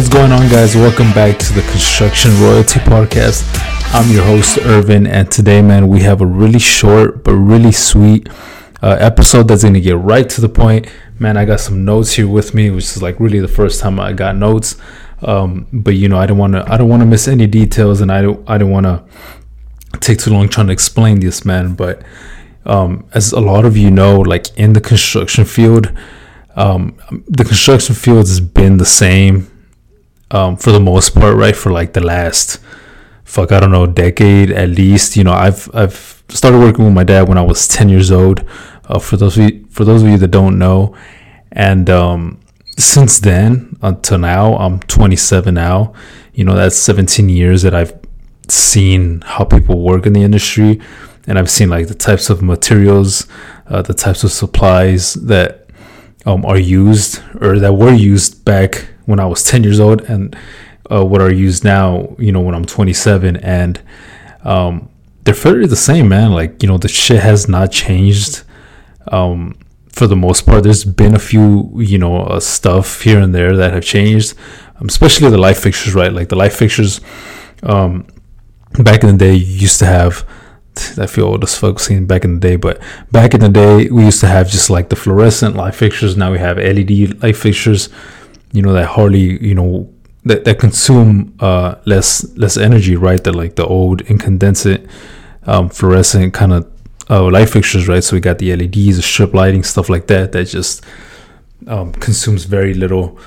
What's going on, guys? Welcome back to the Construction Royalty Podcast. I'm your host, Irvin, and today, man, we have a really short but really sweet uh, episode that's going to get right to the point. Man, I got some notes here with me, which is like really the first time I got notes. Um, but you know, I don't want to, I don't want to miss any details, and I don't, I don't want to take too long trying to explain this, man. But um, as a lot of you know, like in the construction field, um, the construction field has been the same um, for the most part, right? For like the last fuck, I don't know, decade at least. You know, I've I've started working with my dad when I was ten years old. Uh, for those of you, for those of you that don't know, and um, since then until now, I'm 27 now. You know, that's 17 years that I've seen how people work in the industry, and I've seen like the types of materials, uh, the types of supplies that um, are used or that were used back when I was 10 years old, and uh, what are used now. You know, when I'm 27, and um, they're fairly the same, man. Like you know, the shit has not changed. Um, for the most part, there's been a few, you know, uh, stuff here and there that have changed, um, especially the light fixtures, right? Like the light fixtures, um, back in the day, you used to have. I feel old as fuck saying back in the day, but back in the day, we used to have just like the fluorescent light fixtures. Now we have LED light fixtures, you know, that hardly, you know, that, that consume uh, less less energy, right? That like the old incandescent um, fluorescent kind of uh, light fixtures, right? So we got the LEDs, the strip lighting, stuff like that, that just um, consumes very little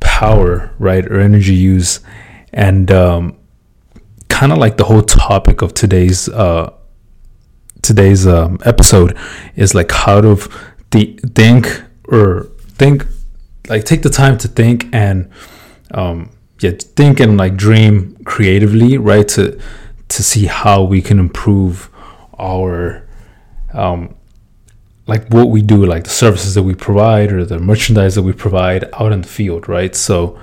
power, right, or energy use, and um, kind of like the whole topic of today's uh, today's um, episode is like how to th- think or think, like take the time to think and um, yeah, think and like dream creatively, right? To to see how we can improve our um, like what we do, like the services that we provide or the merchandise that we provide out in the field, right? So,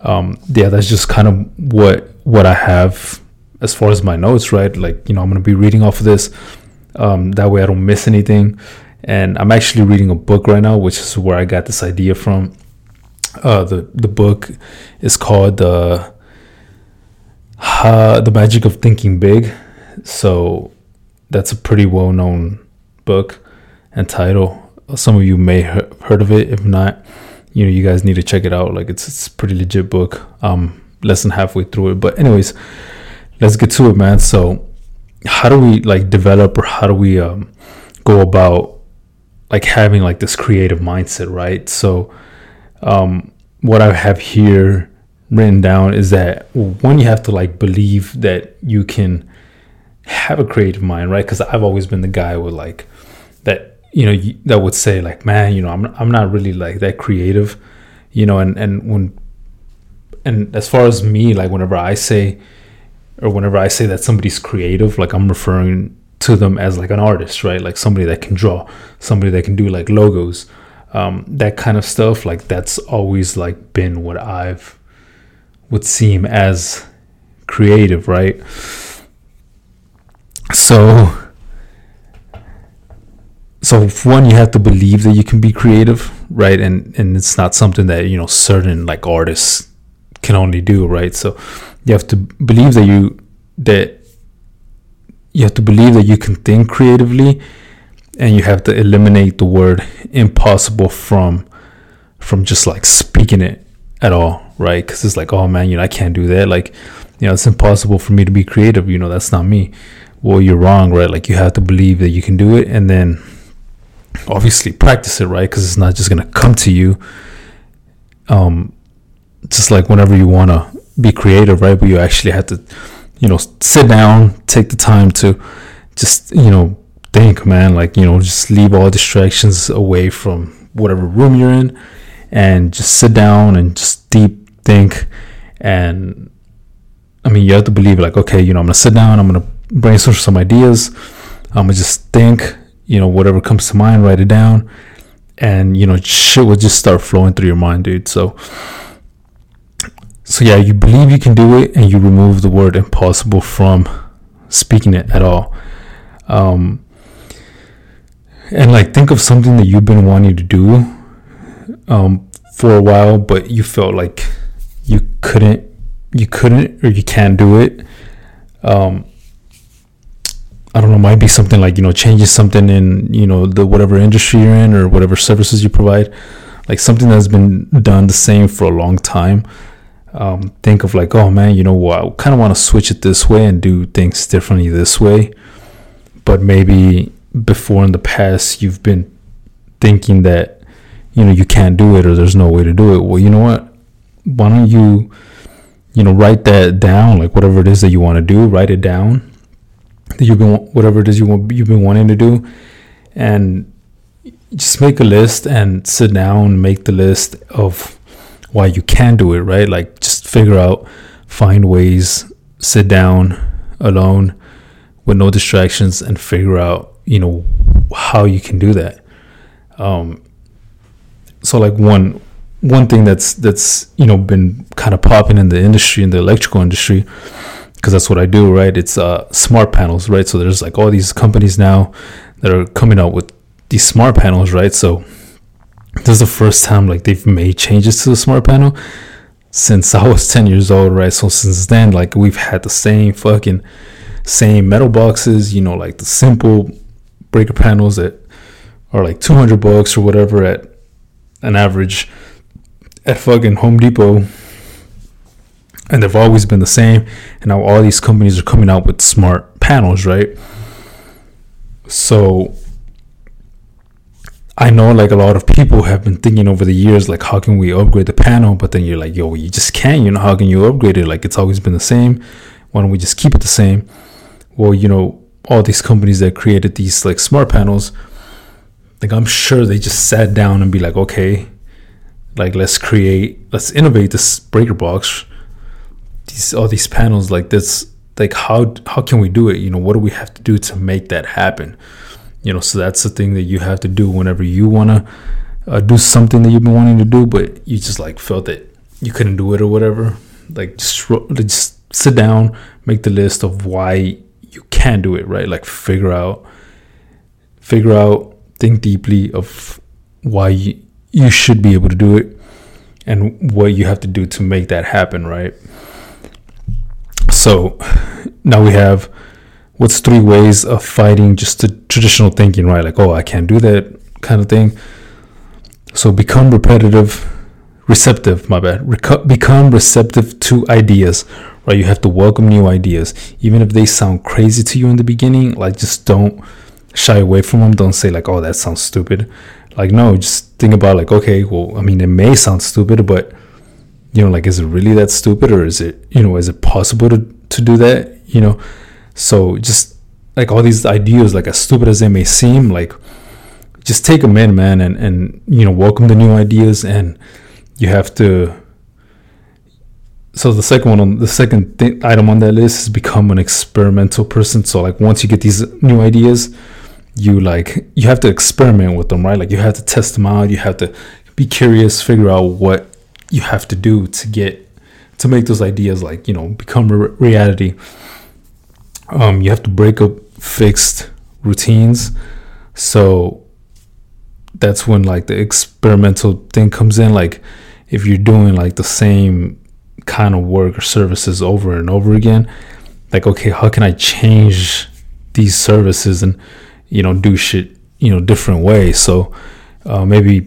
um, yeah, that's just kind of what what I have as far as my notes, right? Like, you know, I'm gonna be reading off of this. Um, that way, I don't miss anything. And I'm actually reading a book right now, which is where I got this idea from. Uh, the the book is called uh, uh, "The Magic of Thinking Big." So that's a pretty well known book and title. Some of you may have heard of it. If not, you know, you guys need to check it out. Like it's it's a pretty legit book. Um, less than halfway through it, but anyways, let's get to it, man. So, how do we like develop, or how do we um, go about like having like this creative mindset, right? So, um, what I have here written down is that one, you have to like believe that you can have a creative mind, right? Because I've always been the guy with like that, you know, that would say like, man, you know, I'm I'm not really like that creative, you know, and and when and as far as me, like whenever I say or whenever I say that somebody's creative, like I'm referring to them as like an artist, right? Like somebody that can draw, somebody that can do like logos, um, that kind of stuff. Like that's always like been what I've would seem as creative, right? So, so one, you have to believe that you can be creative, right? And and it's not something that you know certain like artists can only do, right? So you have to believe that you that you have to believe that you can think creatively, and you have to eliminate the word impossible from from just like speaking it at all, right? Because it's like, oh man, you know, I can't do that. Like, you know, it's impossible for me to be creative. You know, that's not me well you're wrong right like you have to believe that you can do it and then obviously practice it right because it's not just going to come to you um just like whenever you want to be creative right but you actually have to you know sit down take the time to just you know think man like you know just leave all distractions away from whatever room you're in and just sit down and just deep think and i mean you have to believe like okay you know i'm gonna sit down i'm gonna brainstorm some ideas. I'm gonna just think, you know, whatever comes to mind, write it down, and you know, shit will just start flowing through your mind, dude. So, so yeah, you believe you can do it, and you remove the word impossible from speaking it at all. Um, and like, think of something that you've been wanting to do um, for a while, but you felt like you couldn't you couldn't or you can't do it. Um i don't know might be something like you know changes something in you know the whatever industry you're in or whatever services you provide. Like something that's been done the same for a long time. Um, think of like oh man you know what? I kind of want to switch it this way and do things differently this way. But maybe before in the past you've been thinking that you know you can't do it or there's no way to do it. Well you know what? Why don't you you know write that down like whatever it is that you want to do write it down that you've been whatever it is you want you've been wanting to do and just make a list and sit down make the list of why you can do it right? Like just figure out find ways sit down alone with no distractions and figure out you know how you can do that. Um so like one one thing that's that's you know been kind of popping in the industry in the electrical industry because that's what I do right? It's uh smart panels right? So there's like all these companies now that are coming out with these smart panels right? So this is the first time like they've made changes to the smart panel since I was 10 years old right? So since then like we've had the same fucking same metal boxes you know like the simple breaker panels that are like 200 bucks or whatever at an average at fucking Home Depot. And they've always been the same. And now all these companies are coming out with smart panels, right? So I know like a lot of people have been thinking over the years, like, how can we upgrade the panel? But then you're like, yo, you just can't. You know, how can you upgrade it? Like, it's always been the same. Why don't we just keep it the same? Well, you know, all these companies that created these like smart panels, like, I'm sure they just sat down and be like, okay, like let's create let's innovate this breaker box these all these panels like this like how how can we do it? You know what do we have to do to make that happen? You know so that's the thing that you have to do whenever you want to uh, do something that you've been wanting to do but you just like felt that you couldn't do it or whatever. Like just just sit down make the list of why you can do it right like figure out figure out think deeply of why you, you should be able to do it and what you have to do to make that happen, right? So now we have what's three ways of fighting just the traditional thinking, right? Like, oh, I can't do that kind of thing. So become repetitive, receptive, my bad. Reco- become receptive to ideas, right? You have to welcome new ideas. Even if they sound crazy to you in the beginning, like just don't shy away from them. Don't say like, oh, that sounds stupid. Like, no, just think about like, okay, well, I mean, it may sound stupid, but you know, like, is it really that stupid, or is it, you know, is it possible to to do that? You know, so just like all these ideas, like as stupid as they may seem, like just take them in, man, and and you know, welcome the new ideas, and you have to. So the second one on the second th- item on that list is become an experimental person. So like once you get these new ideas, you like you have to experiment with them right? Like you have to test them out. You have to be curious figure out what you have to do to get to make those ideas like you know become re- reality. Um you have to break up fixed routines. So that's when like the experimental thing comes in. Like if you're doing like the same kind of work or services over and over again. Like okay how can i change these services and you know do shit you know different ways? So uh, maybe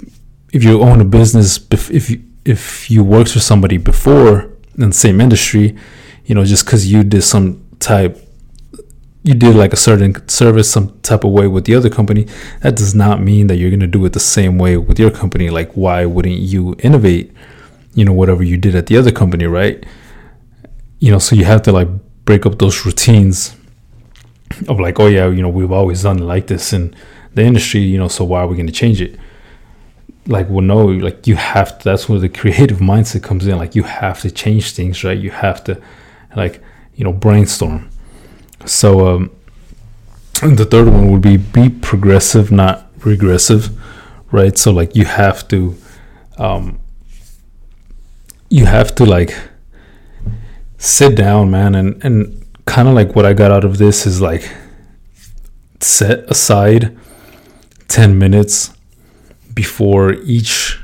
if you own a business if you if you worked for somebody before in the same industry you know just because you did some type you did like a certain service some type of way with the other company that does not mean that you're going to do it the same way with your company. Like why wouldn't you innovate you know whatever you did at the other company right you know so you have to like break up those routines of like, oh yeah, you know, we've always done like this in the industry, you know, so why are we going to change it? Like, well, no, like you have to, that's where the creative mindset comes in. Like, you have to change things, right? You have to, like, you know, brainstorm. So, um, the third one would be be progressive, not regressive, right? So, like, you have to, um, you have to like sit down, man, and and kind of like what I got out of this is like set aside 10 minutes before each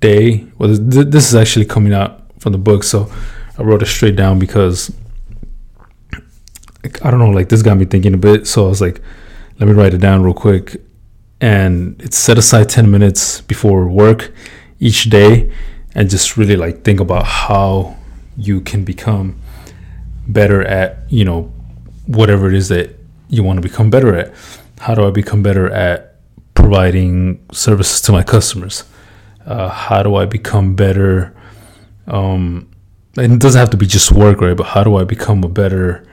day. Well, this is actually coming out from the book. So I wrote it straight down because I don't know, like this got me thinking a bit. So I was like, let me write it down real quick. And it's set aside 10 minutes before work each day and just really like think about how you can become better at, you know, whatever it is that you want to become better at. How do I become better at providing services to my customers? Uh, how do I become better? Um, and it doesn't have to be just work, right? But how do I become a better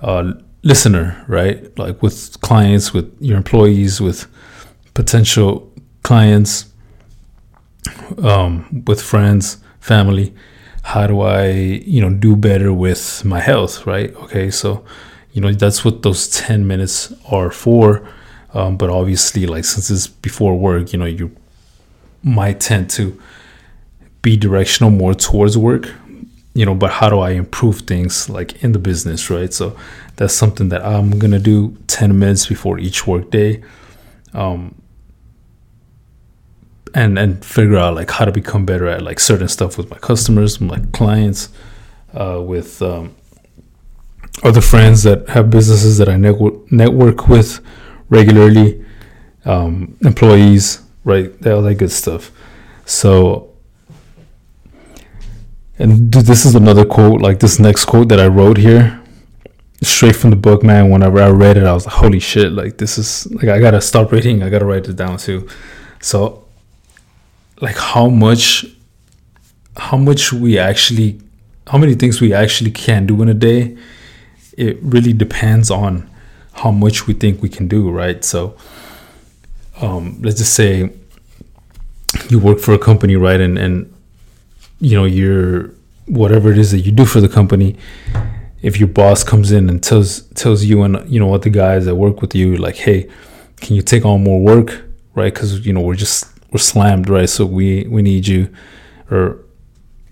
uh, listener, right? Like with clients, with your employees, with potential clients, um, with friends, family. How do I, you know, do better with my health, right? Okay, so, you know, that's what those 10 minutes are for. Um, but obviously, like, since it's before work, you know, you might tend to be directional more towards work you know but how do i improve things like in the business right so that's something that i'm gonna do 10 minutes before each work day um and and figure out like how to become better at like certain stuff with my customers my clients uh, with um, other friends that have businesses that i network network with regularly um, employees right all that good stuff so and this is another quote, like this next quote that I wrote here, straight from the book, man. Whenever I read it, I was like, holy shit, like this is like I gotta stop reading, I gotta write it down too. So like how much how much we actually how many things we actually can do in a day, it really depends on how much we think we can do, right? So um, let's just say you work for a company, right? And and you know your whatever it is that you do for the company if your boss comes in and tells tells you and you know what the guys that work with you like hey can you take on more work right because you know we're just we're slammed right? So we we need you or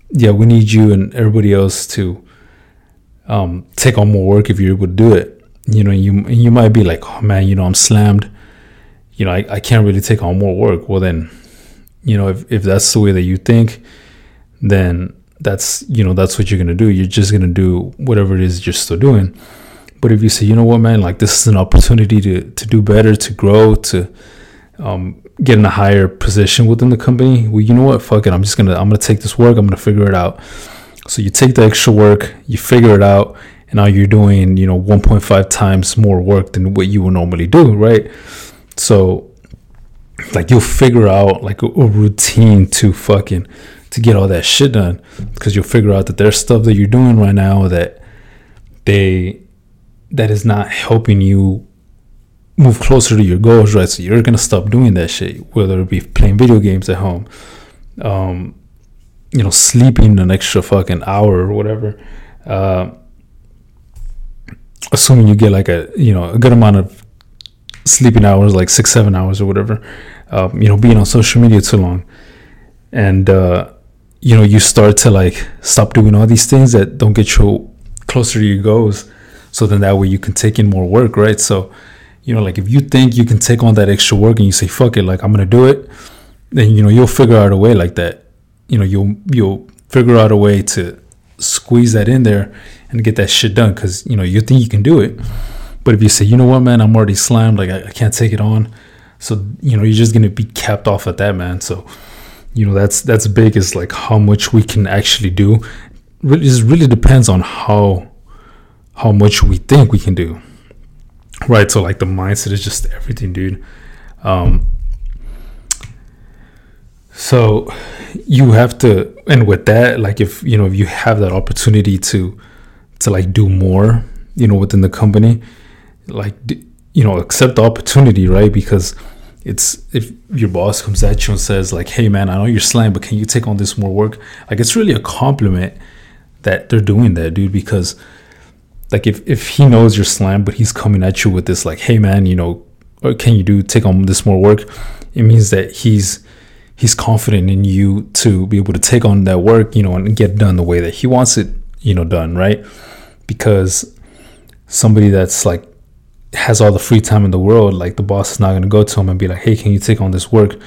yeah we need you and everybody else to um, take on more work if you're able to do it. You know you you might be like oh man you know i'm slammed. You know I, I can't really take on more work. Well then you know if, if that's the way that you think then that's you know that's what you're gonna do. You're just gonna do whatever it is you're still doing. But if you say, you know what, man, like this is an opportunity to to do better, to grow, to um, get in a higher position within the company, well, you know what, fuck it, I'm just gonna I'm gonna take this work, I'm gonna figure it out. So you take the extra work, you figure it out, and now you're doing you know 1.5 times more work than what you would normally do, right? So like you'll figure out like a, a routine to fucking to get all that shit done because you'll figure out that there's stuff that you're doing right now that they that is not helping you move closer to your goals right? So you're gonna stop doing that shit whether it be playing video games at home um you know sleeping an extra fucking hour or whatever uh assuming you get like a you know a good amount of sleeping hours like six seven hours or whatever um, you know being on social media too long. And uh you know you start to like stop doing all these things that don't get you closer to your goals. So then that way you can take in more work right? So you know like if you think you can take on that extra work and you say fuck it like i'm gonna do it then you know you'll figure out a way like that. You know you'll you'll figure out a way to squeeze that in there and get that shit done because you know you think you can do it. But if you say you know what man i'm already slammed like I, I can't take it on so you know you're just gonna be capped off at that man. So you know that's that's big is like how much we can actually do. It just really depends on how how much we think we can do right so like the mindset is just everything dude. Um so you have to and with that like if you know if you have that opportunity to to like do more you know within the company like you know accept the opportunity right? Because it's if your boss comes at you and says like hey man i know you're slammed but can you take on this more work? Like it's really a compliment that they're doing that dude because like if, if he knows you're slammed but he's coming at you with this like hey man you know can you do take on this more work it means that he's he's confident in you to be able to take on that work you know and get done the way that he wants it you know done right because somebody that's like has all the free time in the world, like the boss is not going to go to him and be like, "Hey, can you take on this work?"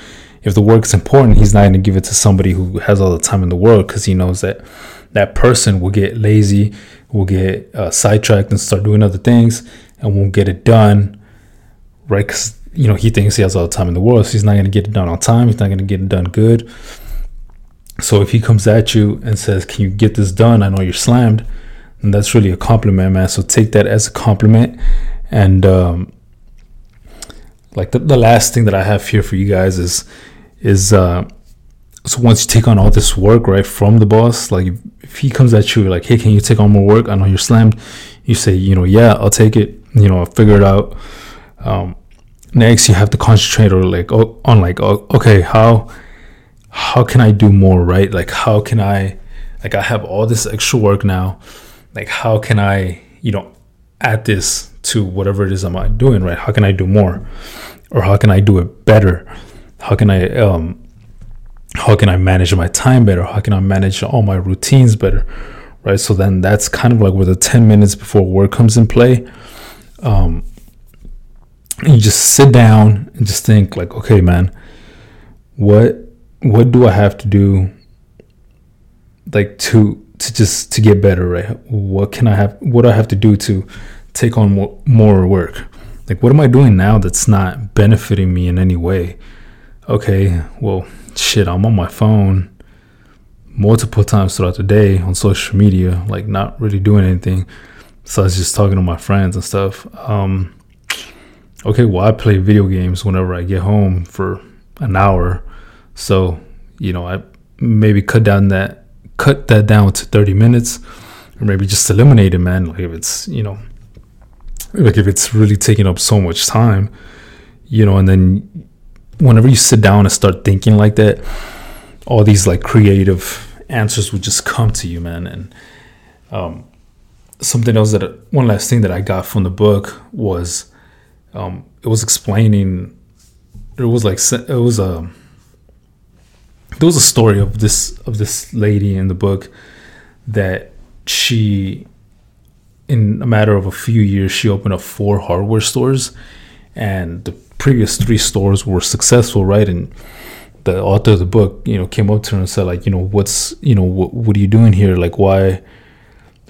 if the work is important, he's not going to give it to somebody who has all the time in the world because he knows that that person will get lazy, will get uh, sidetracked and start doing other things and won't get it done, right? Because you know he thinks he has all the time in the world, so he's not going to get it done on time. He's not going to get it done good. So if he comes at you and says, "Can you get this done?" I know you're slammed, and that's really a compliment, man. So take that as a compliment, and um, like the, the last thing that I have here for you guys is is uh so once you take on all this work right from the boss like if he comes at you like hey can you take on more work? I know you're slammed. You say you know yeah i'll take it. You know i'll figure it out. Um, next you have to concentrate or like oh, on like oh, okay how how can i do more right? Like how can i like i have all this extra work now. Like how can i you know add this to whatever it is i'm doing right? How can i do more? Or how can i do it better? How can i um how can i manage my time better? How can i manage all my routines better? Right? So then that's kind of like where the 10 minutes before work comes in play. Um you just sit down and just think like okay man what what do i have to do like to to just to get better right? What can i have what do i have to do to take on more, more work? Like what am i doing now that's not benefiting me in any way okay well shit i'm on my phone multiple times throughout the day on social media like not really doing anything so i was just talking to my friends and stuff um okay, well, I play video games whenever I get home for an hour. So, you know, I maybe cut down that cut that down to 30 minutes or maybe just eliminate it, man. Like if it's, you know, like if it's really taking up so much time, you know, and then whenever you sit down and start thinking like that, all these like creative answers would just come to you, man. And um, something else that one last thing that I got from the book was um, it was explaining. It was like it was a there was a story of this of this lady in the book that she in a matter of a few years she opened up four hardware stores and the previous three stores were successful right? And the author of the book you know came up to her and said like you know what's you know what, what are you doing here? Like why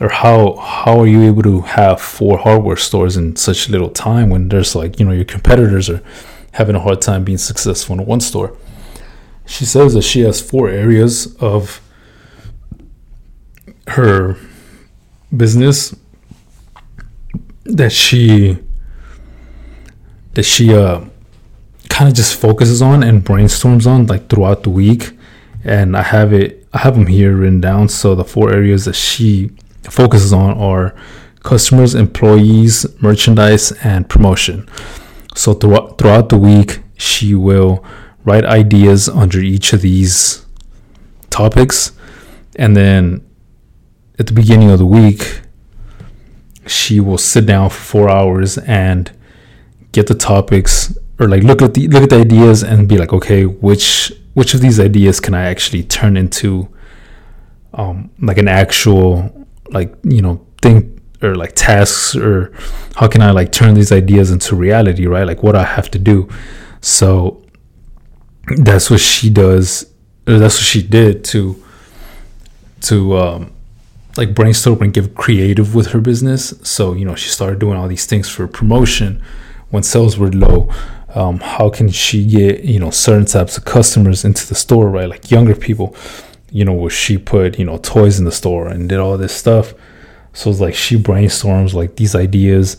or how how are you able to have four hardware stores in such little time when there's like you know your competitors are having a hard time being successful in one store? She says that she has four areas of her business that she that she uh kind of just focuses on and brainstorms on like throughout the week and i have it i have them here written down so the four areas that she focuses on are customers, employees, merchandise, and promotion. So throughout, throughout the week, she will write ideas under each of these topics. And then at the beginning of the week, she will sit down for four hours and get the topics or like look at the look at the ideas and be like, okay, which which of these ideas can I actually turn into um, like an actual like you know thing or like tasks or how can I like turn these ideas into reality, right? Like what I have to do. So that's what she does. that's what she did to to um, like brainstorm and get creative with her business. So you know she started doing all these things for promotion when sales were low. Um, how can she get you know certain types of customers into the store, right? Like younger people you know, where she put, you know, toys in the store and did all this stuff. So it's like she brainstorms like these ideas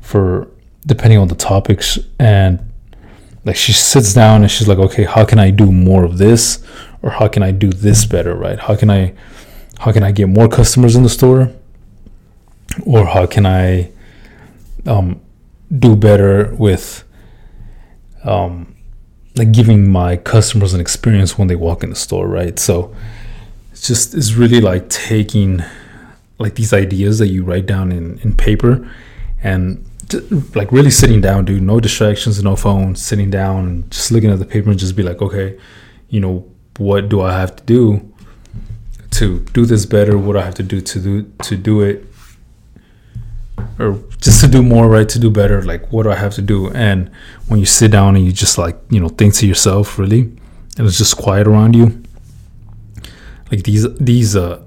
for depending on the topics and like she sits down and she's like, okay, how can I do more of this? Or how can I do this better, right? How can I how can I get more customers in the store? Or how can I um, do better with um, like giving my customers an experience when they walk in the store, right? So it's just it's really like taking like these ideas that you write down in, in paper and like really sitting down, dude, no distractions, no phone, sitting down just looking at the paper and just be like, okay, you know, what do I have to do to do this better? What do I have to do to do to do it or just to do more right? To do better like what do i have to do? And when you sit down and you just like you know think to yourself really and it's just quiet around you like these these uh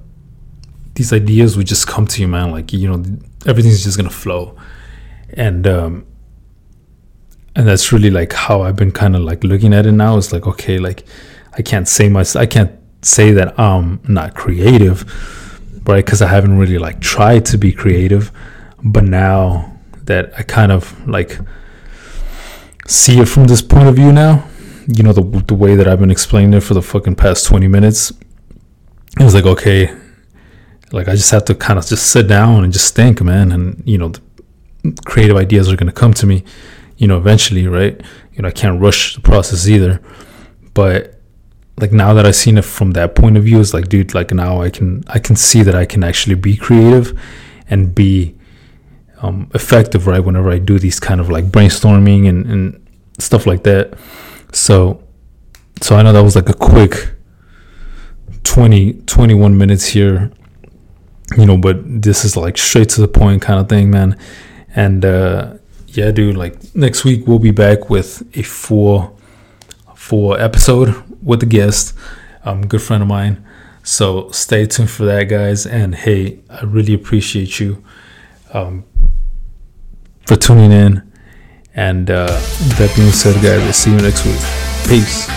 these ideas would just come to you man. Like you know everything's just gonna flow. And um and that's really like how i've been kind of like looking at it now. It's like okay like i can't say my i can't say that i'm not creative right? Because i haven't really like tried to be creative but now that i kind of like see it from this point of view now you know the, the way that i've been explaining it for the fucking past 20 minutes it was like okay like i just have to kind of just sit down and just think man and you know creative ideas are going to come to me you know eventually right? You know i can't rush the process either. But like now that i've seen it from that point of view it's like dude like now i can i can see that i can actually be creative and be um, effective right whenever i do these kind of like brainstorming and, and stuff like that. So so i know that was like a quick 20 21 minutes here you know but this is like straight to the point kind of thing man. And uh yeah dude like next week we'll be back with a full full episode with a guest um good friend of mine. So stay tuned for that guys. And hey i really appreciate you um for tuning in. And uh that being said guys i'll see you next week. Peace